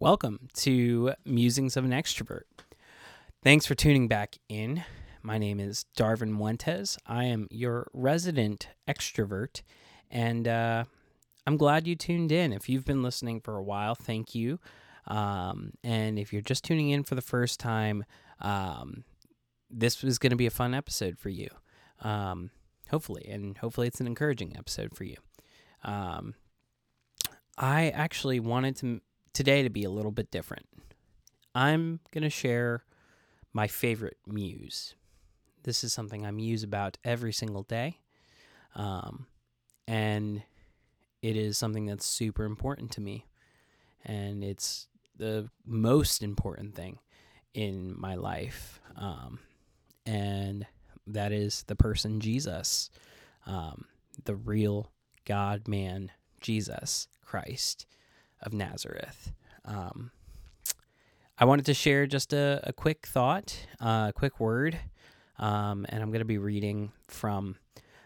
Welcome to Musings of an Extrovert. Thanks for tuning back in. My name is Darvin Muentes. I am your resident extrovert, and uh, I'm glad you tuned in. If you've been listening for a while, thank you. Um, and if you're just tuning in for the first time, um, this was going to be a fun episode for you. Um, hopefully, and hopefully it's an encouraging episode for you. Um, I actually wanted to today to be a little bit different. I'm going to share my favorite muse. This is something I muse about every single day. Um, and it is something that's super important to me. And it's the most important thing in my life. Um, and that is the person Jesus, um, the real God man, Jesus Christ of Nazareth. Um, I wanted to share just a, a quick thought, uh, a quick word, um, and I'm going to be reading from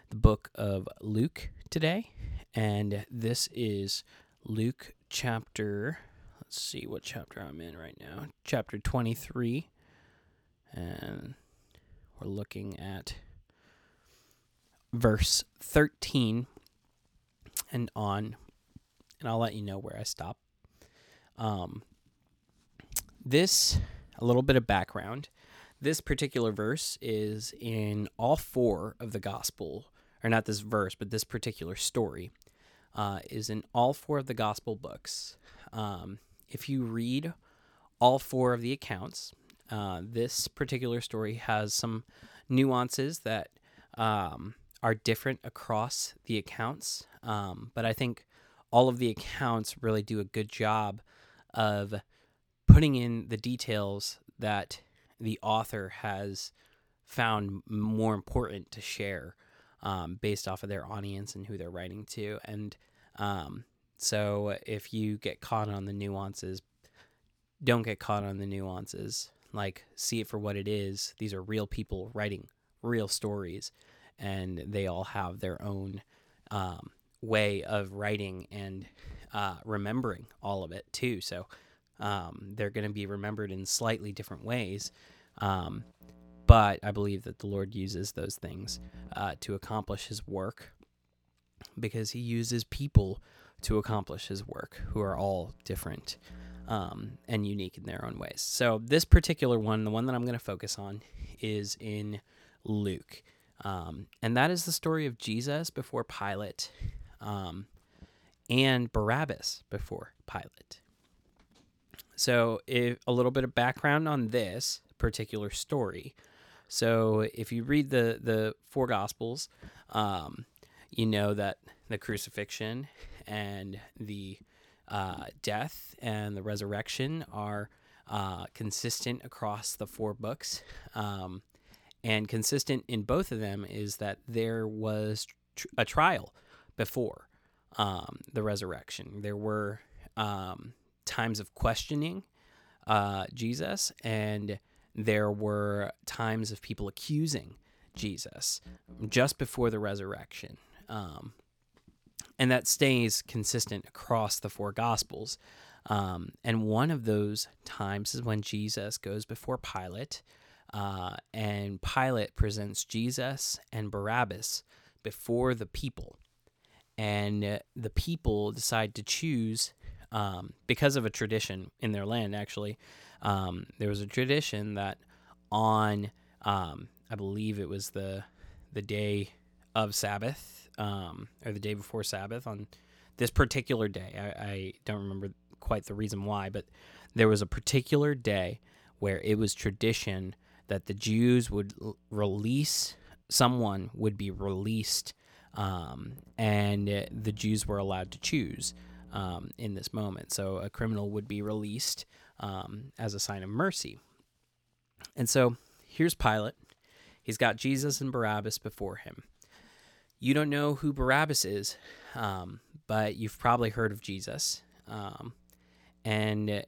the book of Luke today. And this is Luke chapter, let's see what chapter I'm in right now, chapter 23. And we're looking at verse 13 and on and I'll let you know where I stop. Um, this, a little bit of background. This particular verse is in all four of the gospel, or not this verse, but this particular story uh, is in all four of the gospel books. Um, if you read all four of the accounts, uh, this particular story has some nuances that um, are different across the accounts. Um, but I think all of the accounts really do a good job of putting in the details that the author has found more important to share um, based off of their audience and who they're writing to. And um, so if you get caught on the nuances, don't get caught on the nuances. Like, see it for what it is. These are real people writing real stories, and they all have their own um, way of writing and uh, remembering all of it too. So um, they're going to be remembered in slightly different ways. Um, but I believe that the Lord uses those things uh, to accomplish His work because He uses people to accomplish His work who are all different um, and unique in their own ways. So, this particular one, the one that I'm going to focus on, is in Luke. Um, and that is the story of Jesus before Pilate um, and Barabbas before Pilate. So, if, a little bit of background on this particular story. So, if you read the the four Gospels, um, you know that the crucifixion and the uh, death and the resurrection are uh, consistent across the four books. Um, and consistent in both of them is that there was tr- a trial before um, the resurrection. There were um, times of questioning uh, Jesus, and there were times of people accusing Jesus just before the resurrection. Um, and that stays consistent across the four gospels. Um, and one of those times is when Jesus goes before Pilate, uh, and Pilate presents Jesus and Barabbas before the people and uh, the people decide to choose um, because of a tradition in their land. Actually, um, there was a tradition that on um, I believe it was the the day of Sabbath um, or the day before Sabbath on this particular day. I, I don't remember quite the reason why, but there was a particular day where it was tradition that the Jews would l- release someone would be released um, and the Jews were allowed to choose um, in this moment. So a criminal would be released um, as a sign of mercy. And so here's Pilate. He's got Jesus and Barabbas before him. You don't know who Barabbas is, um, but you've probably heard of Jesus. Um, and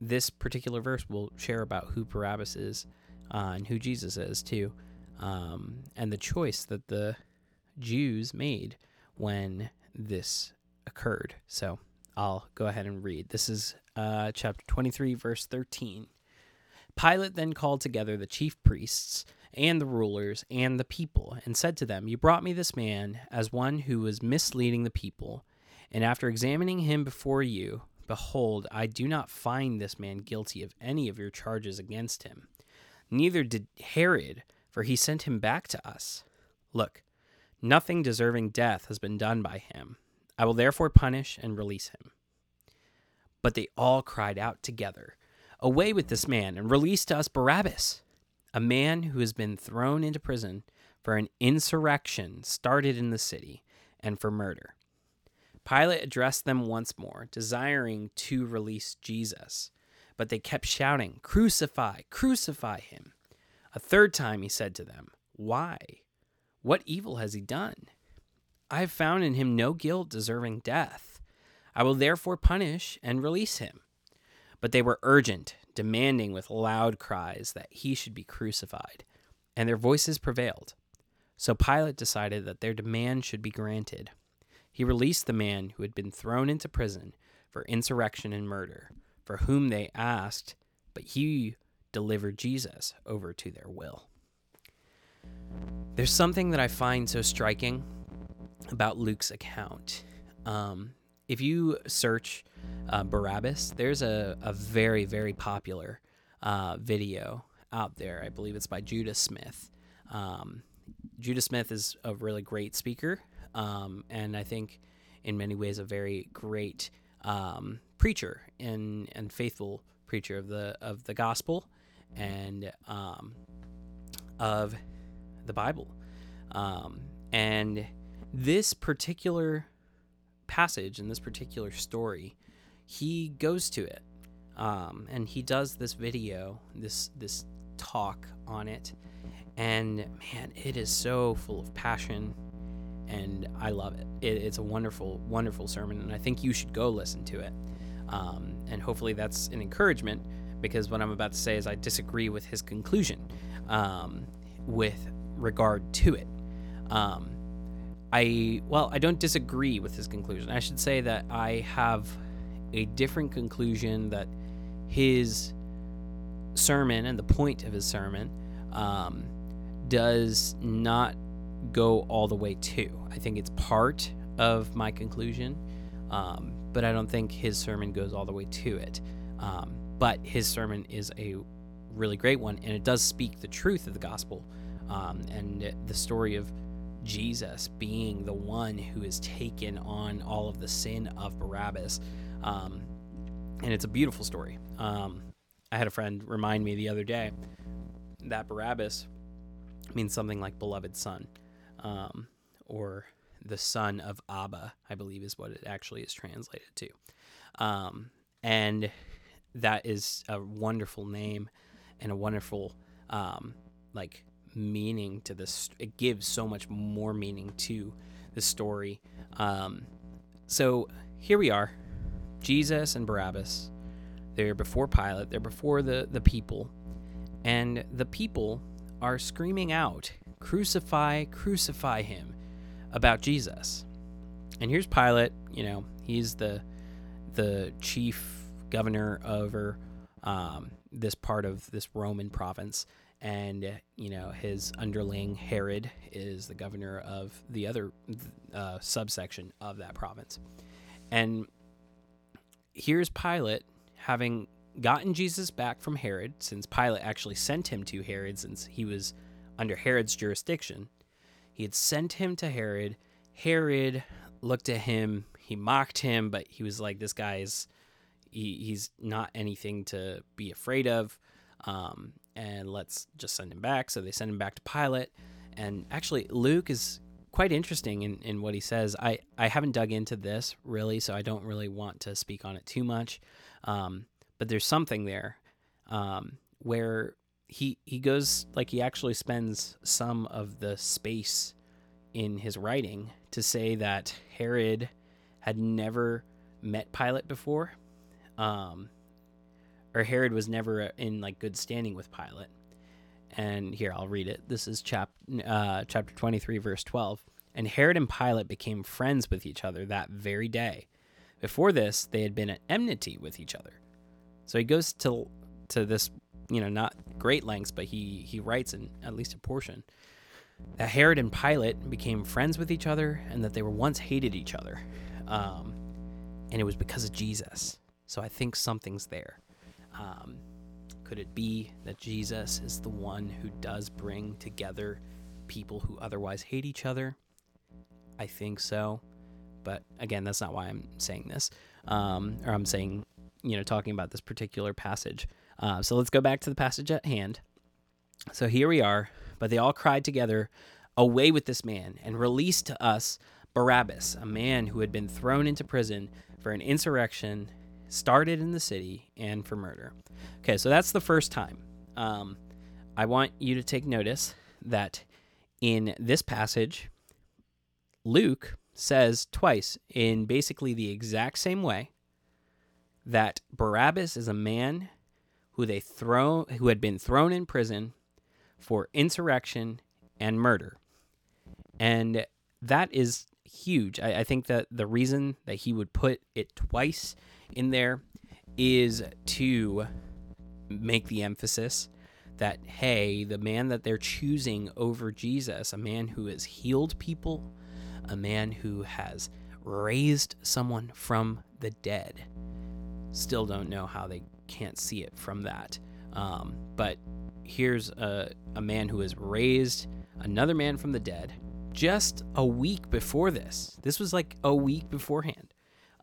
this particular verse will share about who Barabbas is uh, and who Jesus is, too. Um, and the choice that the Jews made when this occurred. So I'll go ahead and read. This is uh, chapter 23, verse 13. Pilate then called together the chief priests and the rulers and the people and said to them, You brought me this man as one who was misleading the people. And after examining him before you, behold, I do not find this man guilty of any of your charges against him. Neither did Herod, for he sent him back to us. Look, nothing deserving death has been done by him. I will therefore punish and release him. But they all cried out together, Away with this man, and release to us Barabbas, a man who has been thrown into prison for an insurrection started in the city and for murder. Pilate addressed them once more, desiring to release Jesus. But they kept shouting, Crucify, crucify him. A third time he said to them, Why? What evil has he done? I have found in him no guilt deserving death. I will therefore punish and release him. But they were urgent, demanding with loud cries that he should be crucified, and their voices prevailed. So Pilate decided that their demand should be granted. He released the man who had been thrown into prison for insurrection and murder, for whom they asked, but he delivered Jesus over to their will. There's something that I find so striking about Luke's account. Um, if you search uh, Barabbas, there's a, a very, very popular uh, video out there. I believe it's by Judah Smith. Um, Judah Smith is a really great speaker, um, and I think in many ways a very great um, preacher and, and faithful preacher of the of the gospel and um, of the Bible. Um, and this particular passage in this particular story, he goes to it, um, and he does this video, this this talk on it, and man, it is so full of passion, and I love it. it it's a wonderful, wonderful sermon, and I think you should go listen to it. Um, and hopefully, that's an encouragement because what I'm about to say is I disagree with his conclusion um, with regard to it. Um, I well, I don't disagree with his conclusion. I should say that I have a different conclusion that his sermon and the point of his sermon um, does not go all the way to. I think it's part of my conclusion, um, but I don't think his sermon goes all the way to it. Um, but his sermon is a really great one, and it does speak the truth of the gospel um, and the story of Jesus being the one who has taken on all of the sin of Barabbas. Um, and it's a beautiful story. Um, I had a friend remind me the other day that Barabbas means something like beloved son, um, or the son of Abba, I believe is what it actually is translated to. Um, and that is a wonderful name and a wonderful, um, like, meaning to this. It gives so much more meaning to the story. Um, so here we are, Jesus and Barabbas. They're before Pilate. They're before the the people, and the people are screaming out, "Crucify! Crucify him!" about Jesus. And here's Pilate. You know, he's the the chief governor over um, this part of this Roman province, and you know his underling Herod is the governor of the other uh, subsection of that province. And here's Pilate having gotten Jesus back from Herod, since Pilate actually sent him to Herod, since he was under Herod's jurisdiction. He had sent him to Herod. Herod looked at him, he mocked him, but he was like, "This guy's he, he's not anything to be afraid of." Um, and let's just send him back. So they send him back to Pilate. And actually, Luke is quite interesting in, in what he says. I, I haven't dug into this really, so I don't really want to speak on it too much. Um, but there's something there um, where he he goes like he actually spends some of the space in his writing to say that Herod had never met Pilate before. Um, or Herod was never in like good standing with Pilate. And here I'll read it. This is chap uh, chapter 23 verse 12. And Herod and Pilate became friends with each other that very day. Before this, they had been at enmity with each other. So he goes to to this, you know, not great lengths, but he he writes in at least a portion that Herod and Pilate became friends with each other and that they were once hated each other. Um, and it was because of Jesus. So I think something's there. Um, could it be that Jesus is the one who does bring together people who otherwise hate each other? I think so. But again, that's not why I'm saying this. Um, or I'm saying, you know, talking about this particular passage. Uh, so let's go back to the passage at hand. So here we are. But they all cried together, Away with this man, and release to us Barabbas, a man who had been thrown into prison for an insurrection started in the city and for murder. Okay, so that's the first time. Um, I want you to take notice that in this passage, Luke says twice in basically the exact same way that Barabbas is a man who they throw who had been thrown in prison for insurrection and murder. And that is huge. I, I think that the reason that he would put it twice in there is to make the emphasis that hey, the man that they're choosing over Jesus, a man who has healed people, a man who has raised someone from the dead. Still don't know how they can't see it from that. Um, but here's a, a man who has raised another man from the dead just a week before this. This was like a week beforehand.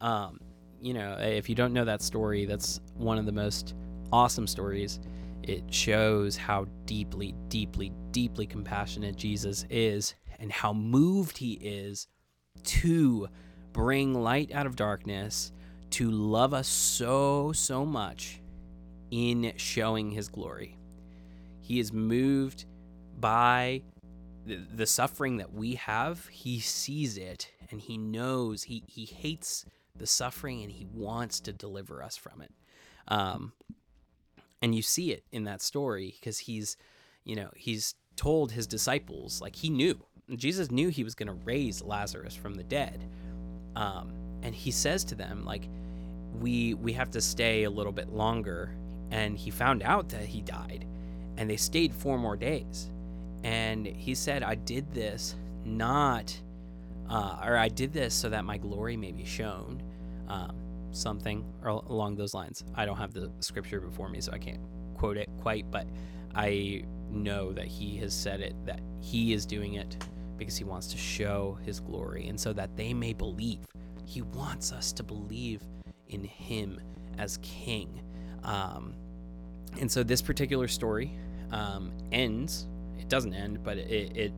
Um, you know, if you don't know that story, that's one of the most awesome stories. It shows how deeply, deeply, deeply compassionate Jesus is and how moved he is to bring light out of darkness, to love us so, so much in showing his glory. He is moved by the, suffering that we have. He sees it and he knows he, he hates the suffering and he wants to deliver us from it. Um, and you see it in that story because he's, you know, he's told his disciples, like he knew, Jesus knew he was going to raise Lazarus from the dead. Um, and he says to them, like, we we have to stay a little bit longer. And he found out that he died, and they stayed four more days. And he said, I did this not uh, or I did this so that my glory may be shown, um, something along those lines. I don't have the scripture before me, so I can't quote it quite, but I know that he has said it, that he is doing it because he wants to show his glory, and so that they may believe. He wants us to believe in him as king. Um, and so this particular story um, ends, it doesn't end, but it, it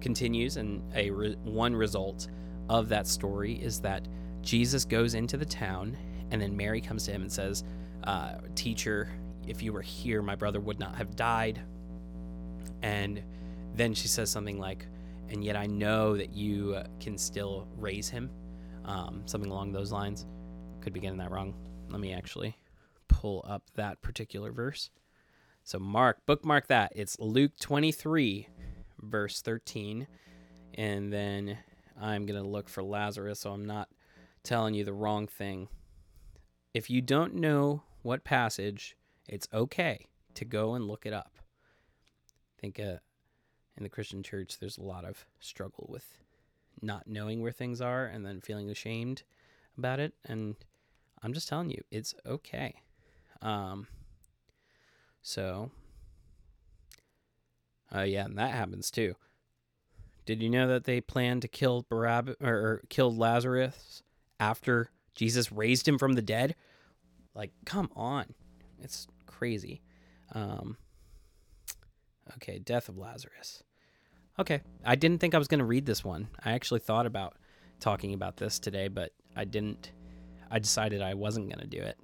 continues, and a re- one result of that story is that Jesus goes into the town, and then Mary comes to him and says, uh, "Teacher, if you were here, my brother would not have died." And then she says something like, "And yet I know that you can still raise him," um, something along those lines. Could be getting that wrong. Let me actually pull up that particular verse. So mark, bookmark that. It's Luke 23, verse 13. And then I'm going to look for Lazarus so I'm not telling you the wrong thing. If you don't know what passage, it's okay to go and look it up. I think uh, in the Christian church, there's a lot of struggle with not knowing where things are and then feeling ashamed about it. And I'm just telling you, it's okay. Um, so uh, yeah, and that happens too. Did you know that they planned to kill Barabbas or, or killed Lazarus after Jesus raised him from the dead? Like, come on, it's crazy. Um, okay, death of Lazarus. Okay, I didn't think I was going to read this one. I actually thought about talking about this today, but I didn't. I decided I wasn't going to do it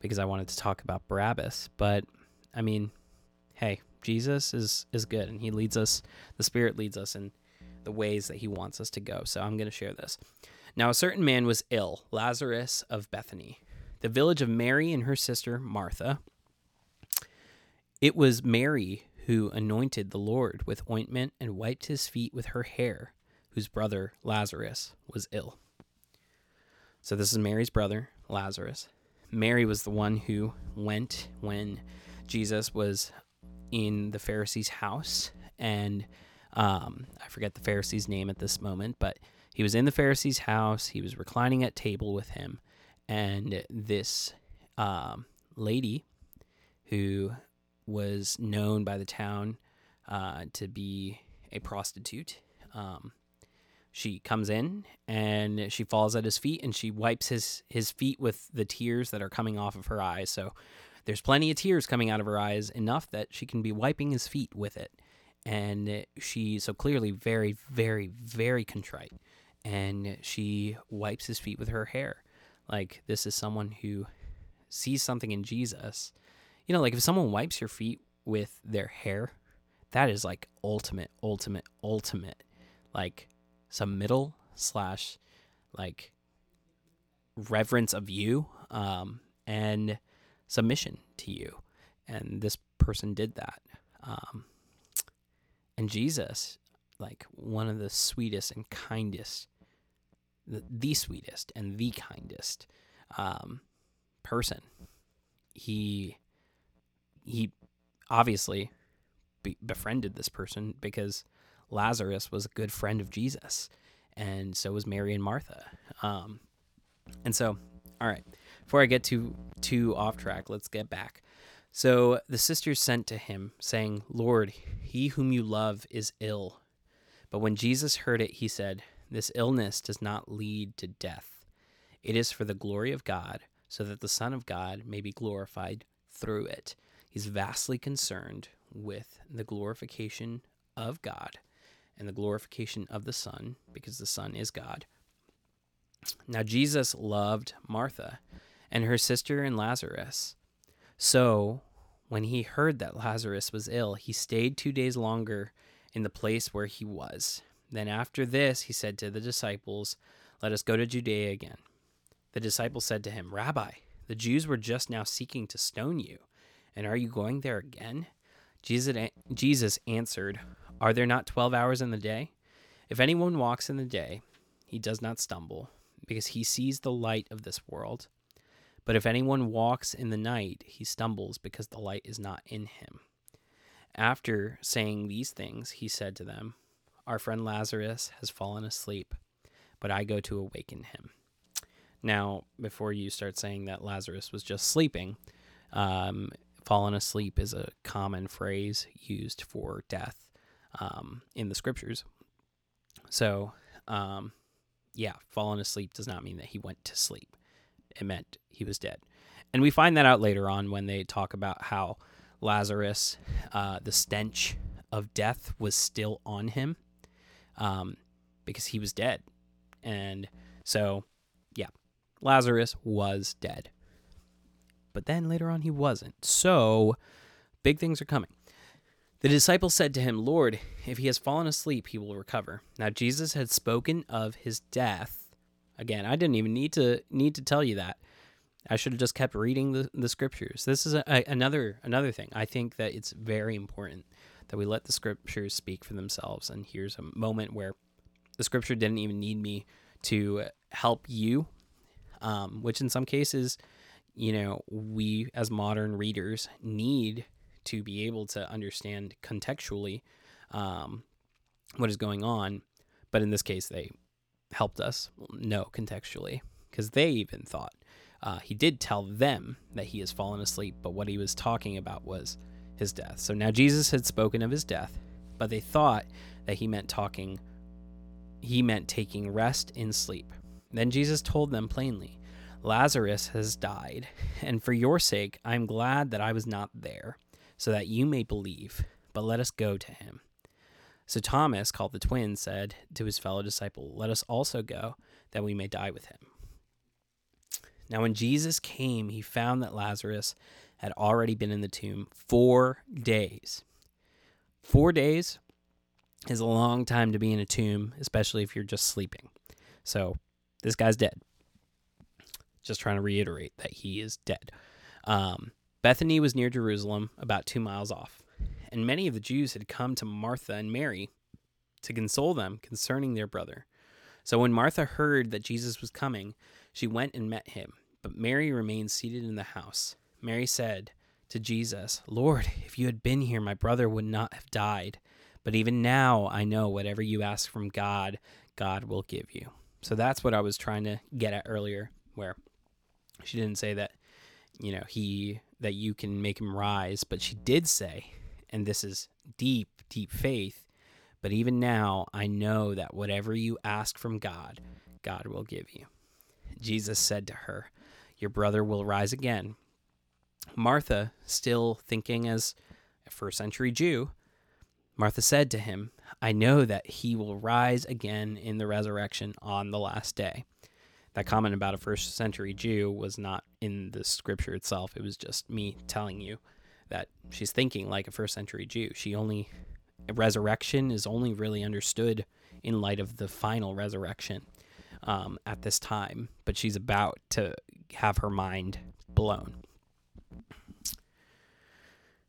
because I wanted to talk about Barabbas. But I mean, hey, Jesus is is good and he leads us the spirit leads us in the ways that he wants us to go. So I'm going to share this. Now a certain man was ill, Lazarus of Bethany, the village of Mary and her sister Martha. It was Mary who anointed the Lord with ointment and wiped his feet with her hair, whose brother Lazarus was ill. So this is Mary's brother, Lazarus. Mary was the one who went when Jesus was in the Pharisee's house. And um, I forget the Pharisee's name at this moment, but he was in the Pharisee's house. He was reclining at table with him. And this um, lady who was known by the town uh, to be a prostitute. Um, she comes in and she falls at his feet and she wipes his his feet with the tears that are coming off of her eyes. So there's plenty of tears coming out of her eyes, enough that she can be wiping his feet with it. And she so clearly very, very, very contrite. And she wipes his feet with her hair. Like this is someone who sees something in Jesus. You know, like if someone wipes your feet with their hair, that is like ultimate, ultimate, ultimate, like some middle slash like reverence of you um, and submission to you. And this person did that. Um, and Jesus, like one of the sweetest and kindest, the, the sweetest and the kindest um, person. He he obviously be, befriended this person because Lazarus was a good friend of Jesus, and so was Mary and Martha. Um, and so, all right, before I get too too off track, let's get back. So the sisters sent to him, saying, Lord, he whom you love is ill. But when Jesus heard it, he said, This illness does not lead to death. It is for the glory of God, so that the Son of God may be glorified through it. He's vastly concerned with the glorification of God and the glorification of the Son, because the Son is God. Now, Jesus loved Martha and her sister and Lazarus. So, when he heard that Lazarus was ill, he stayed two days longer in the place where he was. Then, after this, he said to the disciples, Let us go to Judea again. The disciples said to him, Rabbi, the Jews were just now seeking to stone you, and are you going there again? Jesus, answered, Are there not twelve hours in the day? If anyone walks in the day, he does not stumble, because he sees the light of this world. But if anyone walks in the night, he stumbles, because the light is not in him. After saying these things, he said to them, Our friend Lazarus has fallen asleep, but I go to awaken him. Now, before you start saying that Lazarus was just sleeping, um, fallen asleep is a common phrase used for death um, in the scriptures. So, um, yeah, fallen asleep does not mean that he went to sleep. It meant he was dead. And we find that out later on when they talk about how Lazarus, uh, the stench of death was still on him um, because he was dead. And so, yeah, Lazarus was dead but then later on he wasn't. So, big things are coming. The disciples said to him, Lord, if he has fallen asleep, he will recover. Now Jesus had spoken of his death. Again, I didn't even need to need to tell you that. I should have just kept reading the, the scriptures. This is a, a, another another thing. I think that it's very important that we let the scriptures speak for themselves. And here's a moment where the scripture didn't even need me to help you, um, which in some cases you know, we as modern readers need to be able to understand contextually um, what is going on. But in this case, they helped us know contextually because they even thought uh, he did tell them that he has fallen asleep, but what he was talking about was his death. So now Jesus had spoken of his death, but they thought that he meant talking, he meant taking rest in sleep. Then Jesus told them plainly, Lazarus has died, and for your sake I am glad that I was not there, so that you may believe. But let us go to him. So Thomas, called the twin, said to his fellow disciple, Let us also go, that we may die with him. Now, when Jesus came, he found that Lazarus had already been in the tomb four days. Four days is a long time to be in a tomb, especially if you're just sleeping. So, this guy's dead just trying to reiterate that he is dead. Um, Bethany was near Jerusalem, about two miles off, and many of the Jews had come to Martha and Mary to console them concerning their brother. So when Martha heard that Jesus was coming, She went and met him, but Mary remained seated in the house. Mary said to Jesus, Lord, if you had been here, my brother would not have died. But even now, I know whatever you ask from God, God will give you. So that's what I was trying to get at earlier, where she didn't say that, you know, he, that you can make him rise, but she did say, and this is deep, deep faith, but even now, I know that whatever you ask from God, God will give you. Jesus said to her, Your brother will rise again. Martha, still thinking as a first century Jew, Martha said to him, I know that he will rise again in the resurrection on the last day. That comment about a first century Jew was not in the scripture itself. It was just me telling you that she's thinking like a first century Jew. She only, resurrection is only really understood in light of the final resurrection um, at this time, but she's about to have her mind blown.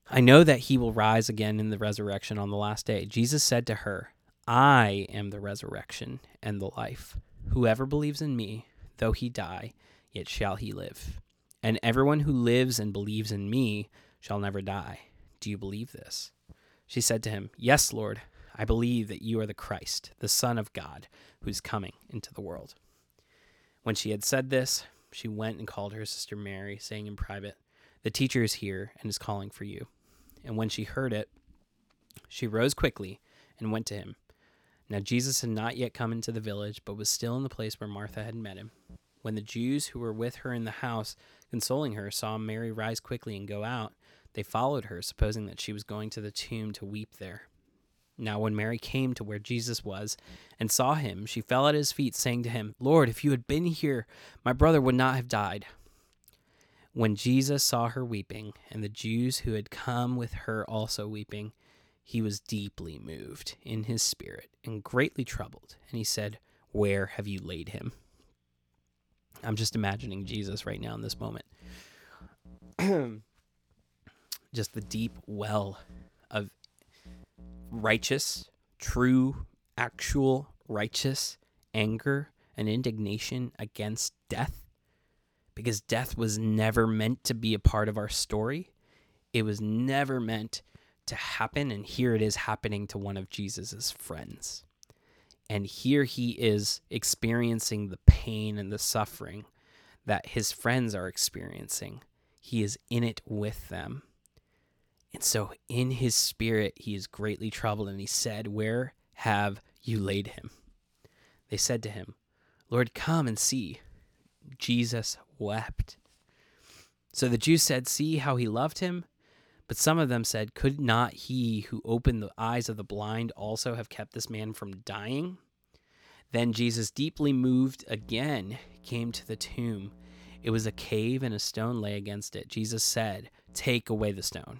I know that he will rise again in the resurrection on the last day. Jesus said to her, I am the resurrection and the life. Whoever believes in me, though he die, yet shall he live. And everyone who lives and believes in me shall never die. Do you believe this? She said to him, Yes, Lord, I believe that you are the Christ, the Son of God, who is coming into the world. When she had said this, she went and called her sister Mary, saying in private, The teacher is here and is calling for you. And when she heard it, she rose quickly and went to him. Now Jesus had not yet come into the village, but was still in the place where Martha had met him. When the Jews who were with her in the house, consoling her, saw Mary rise quickly and go out, they followed her, supposing that she was going to the tomb to weep there. Now, when Mary came to where Jesus was and saw him, she fell at his feet, saying to him, Lord, if you had been here, my brother would not have died. When Jesus saw her weeping, and the Jews who had come with her also weeping, he was deeply moved in his spirit and greatly troubled. And he said, Where have you laid him? I'm just imagining Jesus right now in this moment. just the deep well of righteous, true, actual, righteous anger and indignation against death because death was never meant to be a part of our story. It was never meant to happen. And here it is happening to one of Jesus's friends. And here he is experiencing the pain and the suffering that his friends are experiencing. He is in it with them. And so, in his spirit, he is greatly troubled. And he said, Where have you laid him? They said to him, Lord, come and see. Jesus wept. So the Jews said, See how he loved him? But some of them said, Could not he who opened the eyes of the blind also have kept this man from dying? Then Jesus, deeply moved again, came to the tomb. It was a cave, and a stone lay against it. Jesus said, Take away the stone.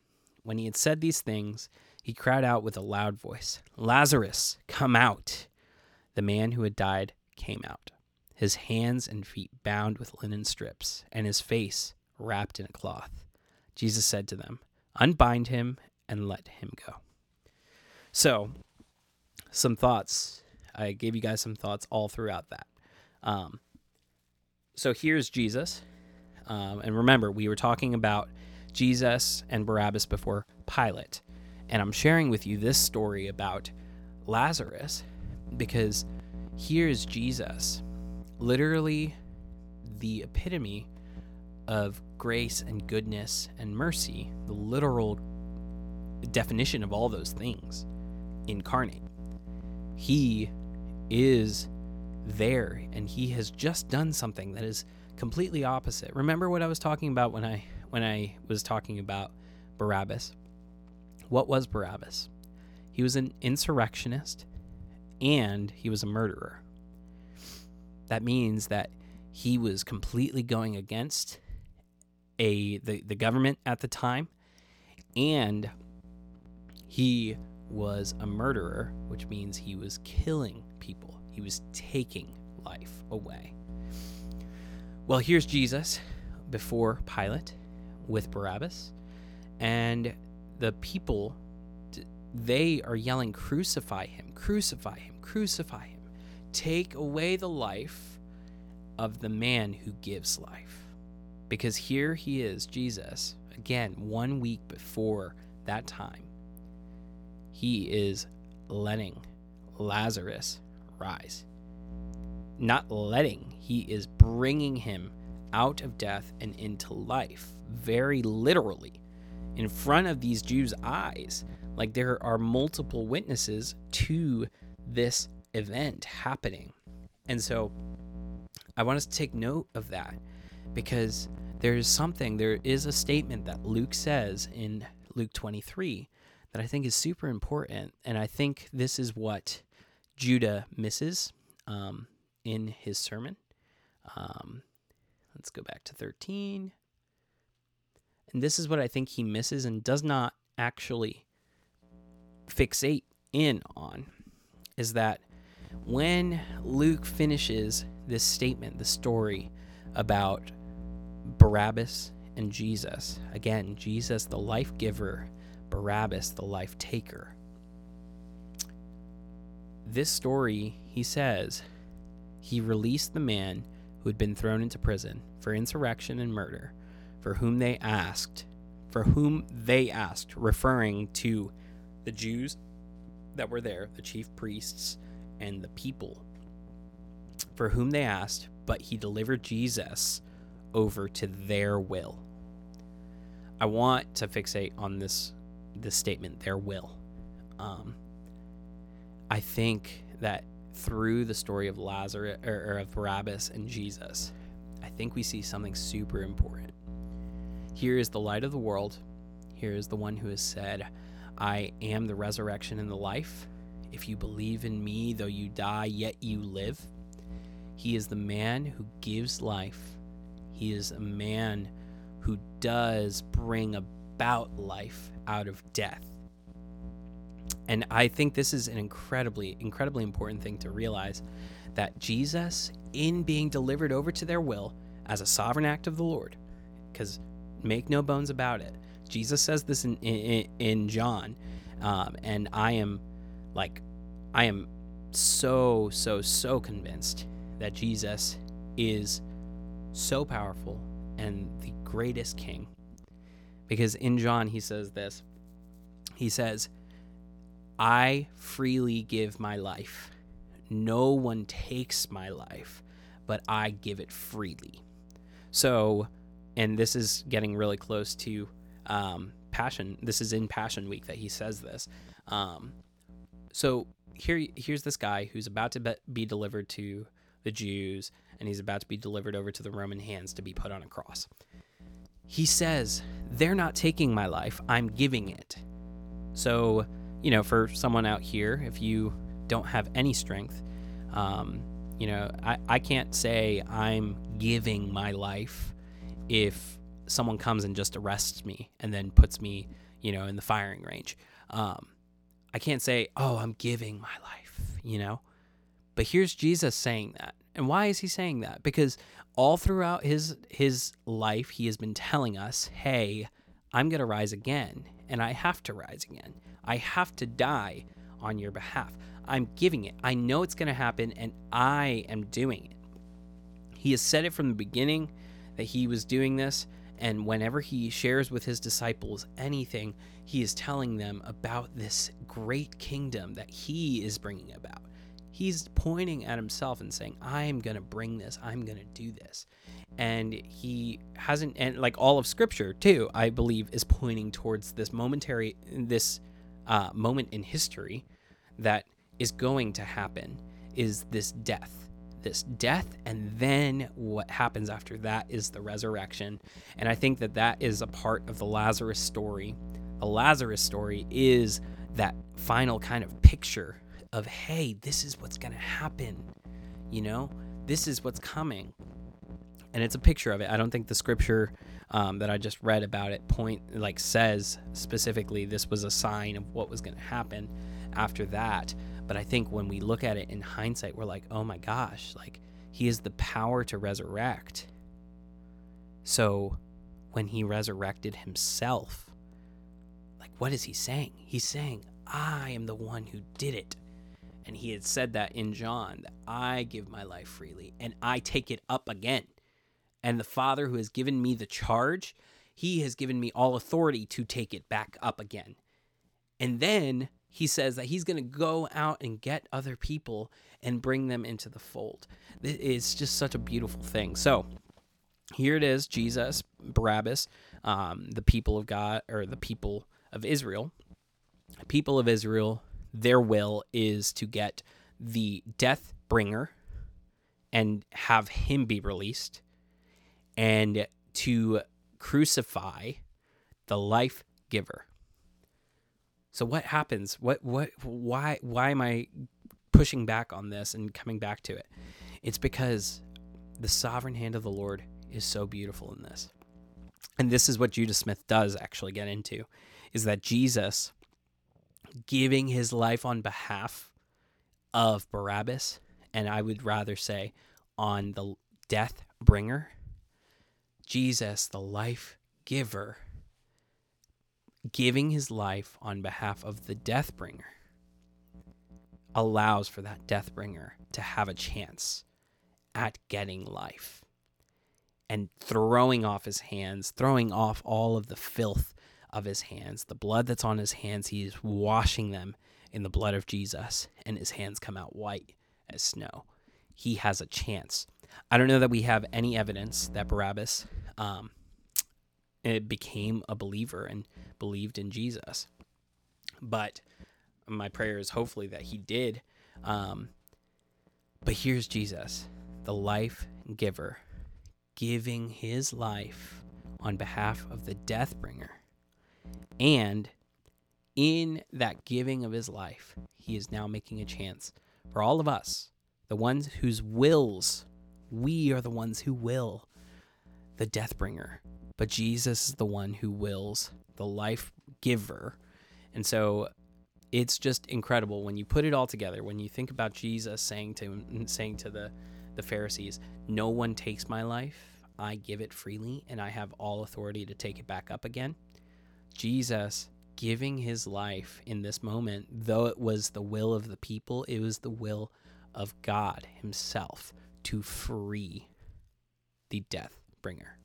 When he had said these things, he cried out with a loud voice, Lazarus, come out! The man who had died came out his hands and feet bound with linen strips, and his face wrapped in a cloth. Jesus said to them, Unbind him and let him go. So, some thoughts. I gave you guys some thoughts all throughout that. Um, so here's Jesus. Um, and remember, we were talking about Jesus and Barabbas before Pilate. And I'm sharing with you this story about Lazarus because here's Jesus literally the epitome of grace and goodness and mercy, the literal definition of all those things incarnate. He is there and he has just done something that is completely opposite. Remember what I was talking about when I when I was talking about Barabbas? What was Barabbas? He was an insurrectionist and he was a murderer. That means that he was completely going against a the, the government at the time and he was a murderer which means he was killing people he was taking life away well here's jesus before pilate with barabbas and the people they are yelling crucify him crucify him crucify him take away the life of the man who gives life. Because here he is, Jesus, again, one week before that time, he is letting Lazarus rise. Not letting, he is bringing him out of death and into life, very literally, in front of these Jews' eyes. Like there are multiple witnesses to this event happening. And so I want us to take note of that because there is something, there is a statement that Luke says in Luke 23 that I think is super important. And I think this is what Judah misses um, in his sermon. Um, let's go back to 13. And this is what I think he misses and does not actually fixate in on is that when Luke finishes this statement, the story about Barabbas and Jesus, again, Jesus the life giver, Barabbas the life taker. This story, he says, he released the man who had been thrown into prison for insurrection and murder, for whom they asked, for whom they asked, referring to the Jews that were there, the chief priests, and the people for whom they asked, but he delivered Jesus over to their will. I want to fixate on this this statement, their will. Um, I think that through the story of Lazarus or, or of Barabbas and Jesus, I think we see something super important. Here is the light of the world. Here is the one who has said, I am the resurrection and the life. If you believe in me, though you die, yet you live. He is the man who gives life. He is a man who does bring about life out of death. And I think this is an incredibly, incredibly important thing to realize that Jesus, in being delivered over to their will as a sovereign act of the Lord, because make no bones about it, Jesus says this in, in, in John, um, and I am like, I am so, so, so convinced that Jesus is so powerful and the greatest king. Because in John, he says this He says, I freely give my life. No one takes my life, but I give it freely. So, and this is getting really close to um, Passion. This is in Passion Week that he says this. Um, so here, here's this guy who's about to be delivered to the Jews, and he's about to be delivered over to the Roman hands to be put on a cross. He says, They're not taking my life, I'm giving it. So, you know, for someone out here, if you don't have any strength, um, you know, I, I can't say I'm giving my life if someone comes and just arrests me and then puts me, you know, in the firing range. Um, I can't say, oh, I'm giving my life, you know? But here's Jesus saying that. And why is he saying that? Because all throughout his his life he has been telling us, "Hey, I'm going to rise again, and I have to rise again. I have to die on your behalf. I'm giving it. I know it's going to happen and I am doing it." He has said it from the beginning that he was doing this, and whenever he shares with his disciples anything, he is telling them about this great kingdom that he is bringing about he's pointing at himself and saying, I'm going to bring this, I'm going to do this. And he hasn't, and like all of scripture too, I believe, is pointing towards this momentary, this uh, moment in history that is going to happen is this death. This death, and then what happens after that is the resurrection. And I think that that is a part of the Lazarus story. The Lazarus story is that final kind of picture of, hey, this is what's going to happen. You know, this is what's coming. And it's a picture of it. I don't think the scripture um, that I just read about it point like says specifically this was a sign of what was going to happen after that. But I think when we look at it in hindsight, we're like, oh my gosh, like he has the power to resurrect. So when he resurrected himself, like what is he saying? He's saying, I am the one who did it. And he had said that in John that I give my life freely and I take it up again. And the Father who has given me the charge, he has given me all authority to take it back up again. And then he says that he's going to go out and get other people and bring them into the fold. It's just such a beautiful thing. So here it is Jesus, Barabbas, um, the people of God, or the people of Israel. People of Israel, their will is to get the death bringer and have him be released and to crucify the life giver. So what happens? What what why why am I pushing back on this and coming back to it? It's because the sovereign hand of the Lord is so beautiful in this. And this is what Judah Smith does actually get into is that Jesus giving his life on behalf of Barabbas and I would rather say on the death bringer Jesus the life giver giving his life on behalf of the death bringer allows for that death bringer to have a chance at getting life and throwing off his hands, throwing off all of the filth of his hands. The blood that's on his hands, he is washing them in the blood of Jesus, and his hands come out white as snow. He has a chance. I don't know that we have any evidence that Barabbas um, it became a believer and believed in Jesus. But my prayer is hopefully that he did. Um, but here's Jesus, the life giver, giving his life on behalf of the death bringer. And in that giving of his life, he is now making a chance for all of us, the ones whose wills, we are the ones who will the death bringer, but Jesus is the one who wills, the life giver. And so it's just incredible when you put it all together. When you think about Jesus saying to saying to the the Pharisees, "No one takes my life; I give it freely, and I have all authority to take it back up again." Jesus giving his life in this moment, though it was the will of the people, it was the will of God Himself to free the death bringer.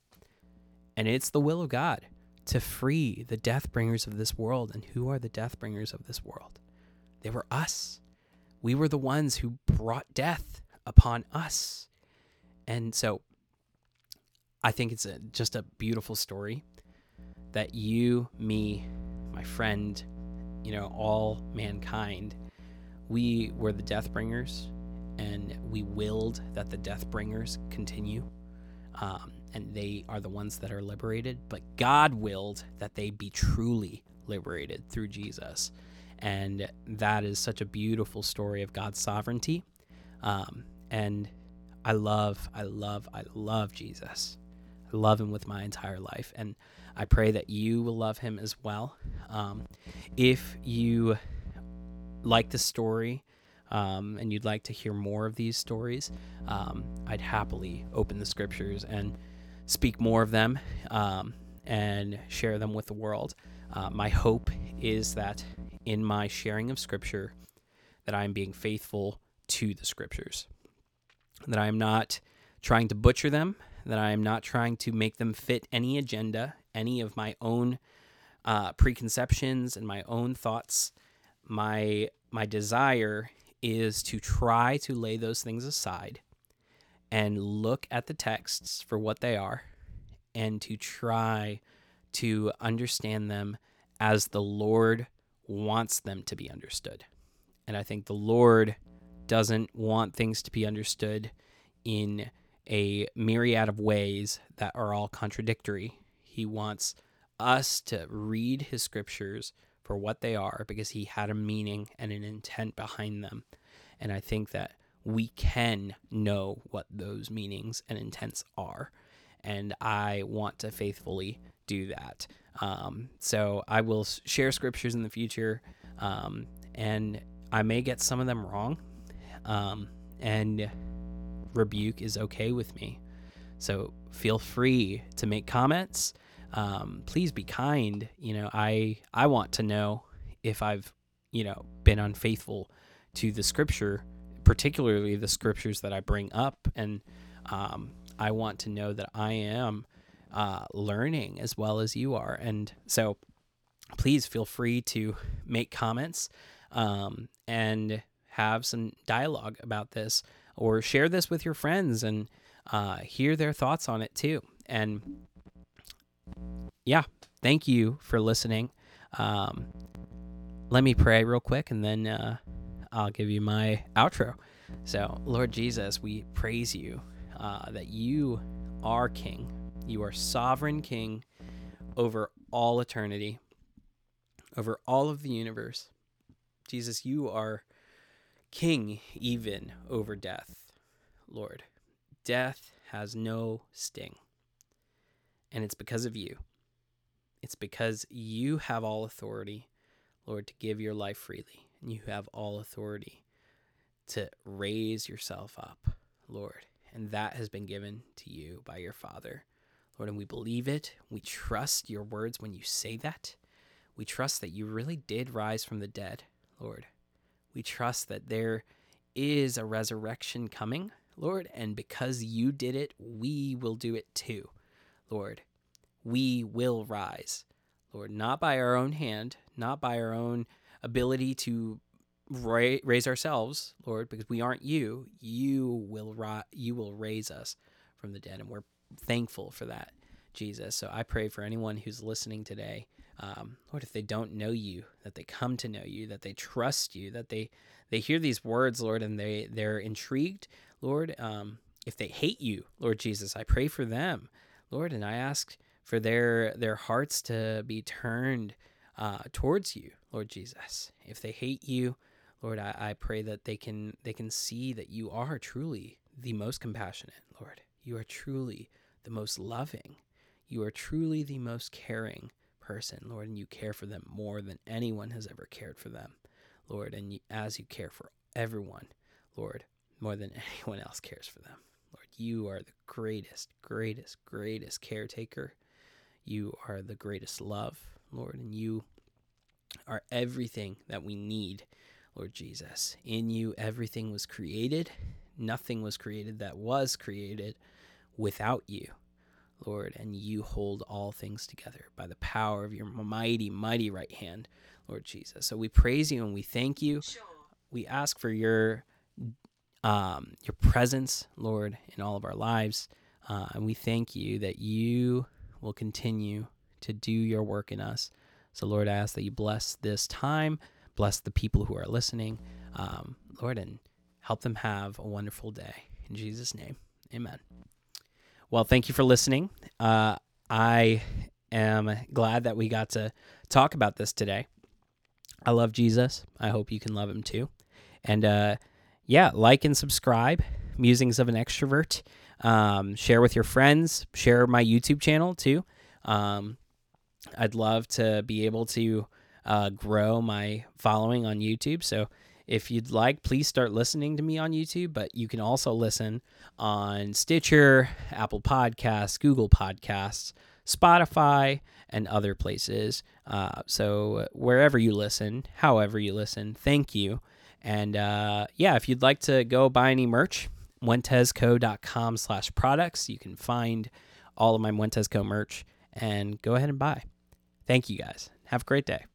And it's the will of God to free the death bringers of this world. And who are the death bringers of this world? They were us. We were the ones who brought death upon us. And so I think it's a, just a beautiful story that you, me, my friend, you know, all mankind, we were the death bringers and we willed that the death bringers continue. Um, and they are the ones that are liberated, but God willed that they be truly liberated through Jesus. And that is such a beautiful story of God's sovereignty. Um, and I love, I love, I love Jesus. I love him with my entire life. And I pray that you will love him as well. Um, if you like the story, um, and you'd like to hear more of these stories, um, I'd happily open the scriptures and speak more of them um, and share them with the world. Uh, my hope is that in my sharing of scripture, that I am being faithful to the scriptures, that I am not trying to butcher them, that I am not trying to make them fit any agenda, any of my own uh, preconceptions and my own thoughts. My my desire is to try to lay those things aside and look at the texts for what they are and to try to understand them as the Lord wants them to be understood. And I think the Lord doesn't want things to be understood in a myriad of ways that are all contradictory. He wants us to read his scriptures for what they are because he had a meaning and an intent behind them. And I think that we can know what those meanings and intents are. And I want to faithfully do that. Um, so I will share scriptures in the future, um, and I may get some of them wrong. Um, and rebuke is okay with me. So feel free to make comments. Um, please be kind. You know, I I want to know if I've you know been unfaithful to the scripture, particularly the scriptures that I bring up, and um, I want to know that I am uh, learning as well as you are. And so, please feel free to make comments um, and have some dialogue about this, or share this with your friends and uh, hear their thoughts on it too. And yeah, thank you for listening. Um, let me pray real quick and then uh, I'll give you my outro. So, Lord Jesus, we praise you uh, that you are King. You are sovereign King over all eternity, over all of the universe. Jesus, you are King even over death, Lord. Death has no sting. And it's because of you. It's because you have all authority, Lord, to give your life freely. And you have all authority to raise yourself up, Lord. And that has been given to you by your Father. Lord, and we believe it. We trust your words when you say that. We trust that you really did rise from the dead, Lord. We trust that there is a resurrection coming, Lord, and because you did it, we will do it too, Lord. We will rise, Lord, not by our own hand, not by our own ability to ra- raise ourselves, Lord, because we aren't you. You will ri- you will raise us from the dead, and we're thankful for that, Jesus. So I pray for anyone who's listening today, um, Lord, if they don't know you, that they come to know you, that they trust you, that they they hear these words, Lord, and they they're intrigued, Lord, um, if they hate you, Lord Jesus, I pray for them, Lord, and I ask for their their hearts to be turned uh, towards you, Lord Jesus. If they hate you, Lord, I, I pray that they can they can see that you are truly the most compassionate, Lord. You are truly the most loving. You are truly the most caring person, Lord, and you care for them more than anyone has ever cared for them, Lord. And you, as you care for everyone, Lord, more than anyone else cares for them. Lord, you are the greatest, greatest, greatest caretaker. You are the greatest love, Lord, and you are everything that we need, Lord Jesus. In you, everything was created. Nothing was created that was created without you, Lord, and you hold all things together by the power of your mighty, mighty right hand, Lord Jesus. So we praise you and we thank you. Sure. We ask for your um, your presence, Lord, in all of our lives. Uh, and we thank you that you will continue to do your work in us. So, Lord, I ask that you bless this time, bless the people who are listening, um, Lord, and help them have a wonderful day. In Jesus' name, amen. Well, thank you for listening. Uh, I am glad that we got to talk about this today. I love Jesus. I hope you can love him too. And, uh, yeah, like and subscribe. Musings of an Extrovert. Um, share with your friends. Share my YouTube channel too. Um, I'd love to be able to uh, grow my following on YouTube. So if you'd like, please start listening to me on YouTube. But you can also listen on Stitcher, Apple Podcasts, Google Podcasts, Spotify, and other places. Uh, so wherever you listen, however you listen, thank you. And uh, yeah, if you'd like to go buy any merch, muentesco.com slash products. You can find all of my Muentesco merch and go ahead and buy. Thank you guys. Have a great day.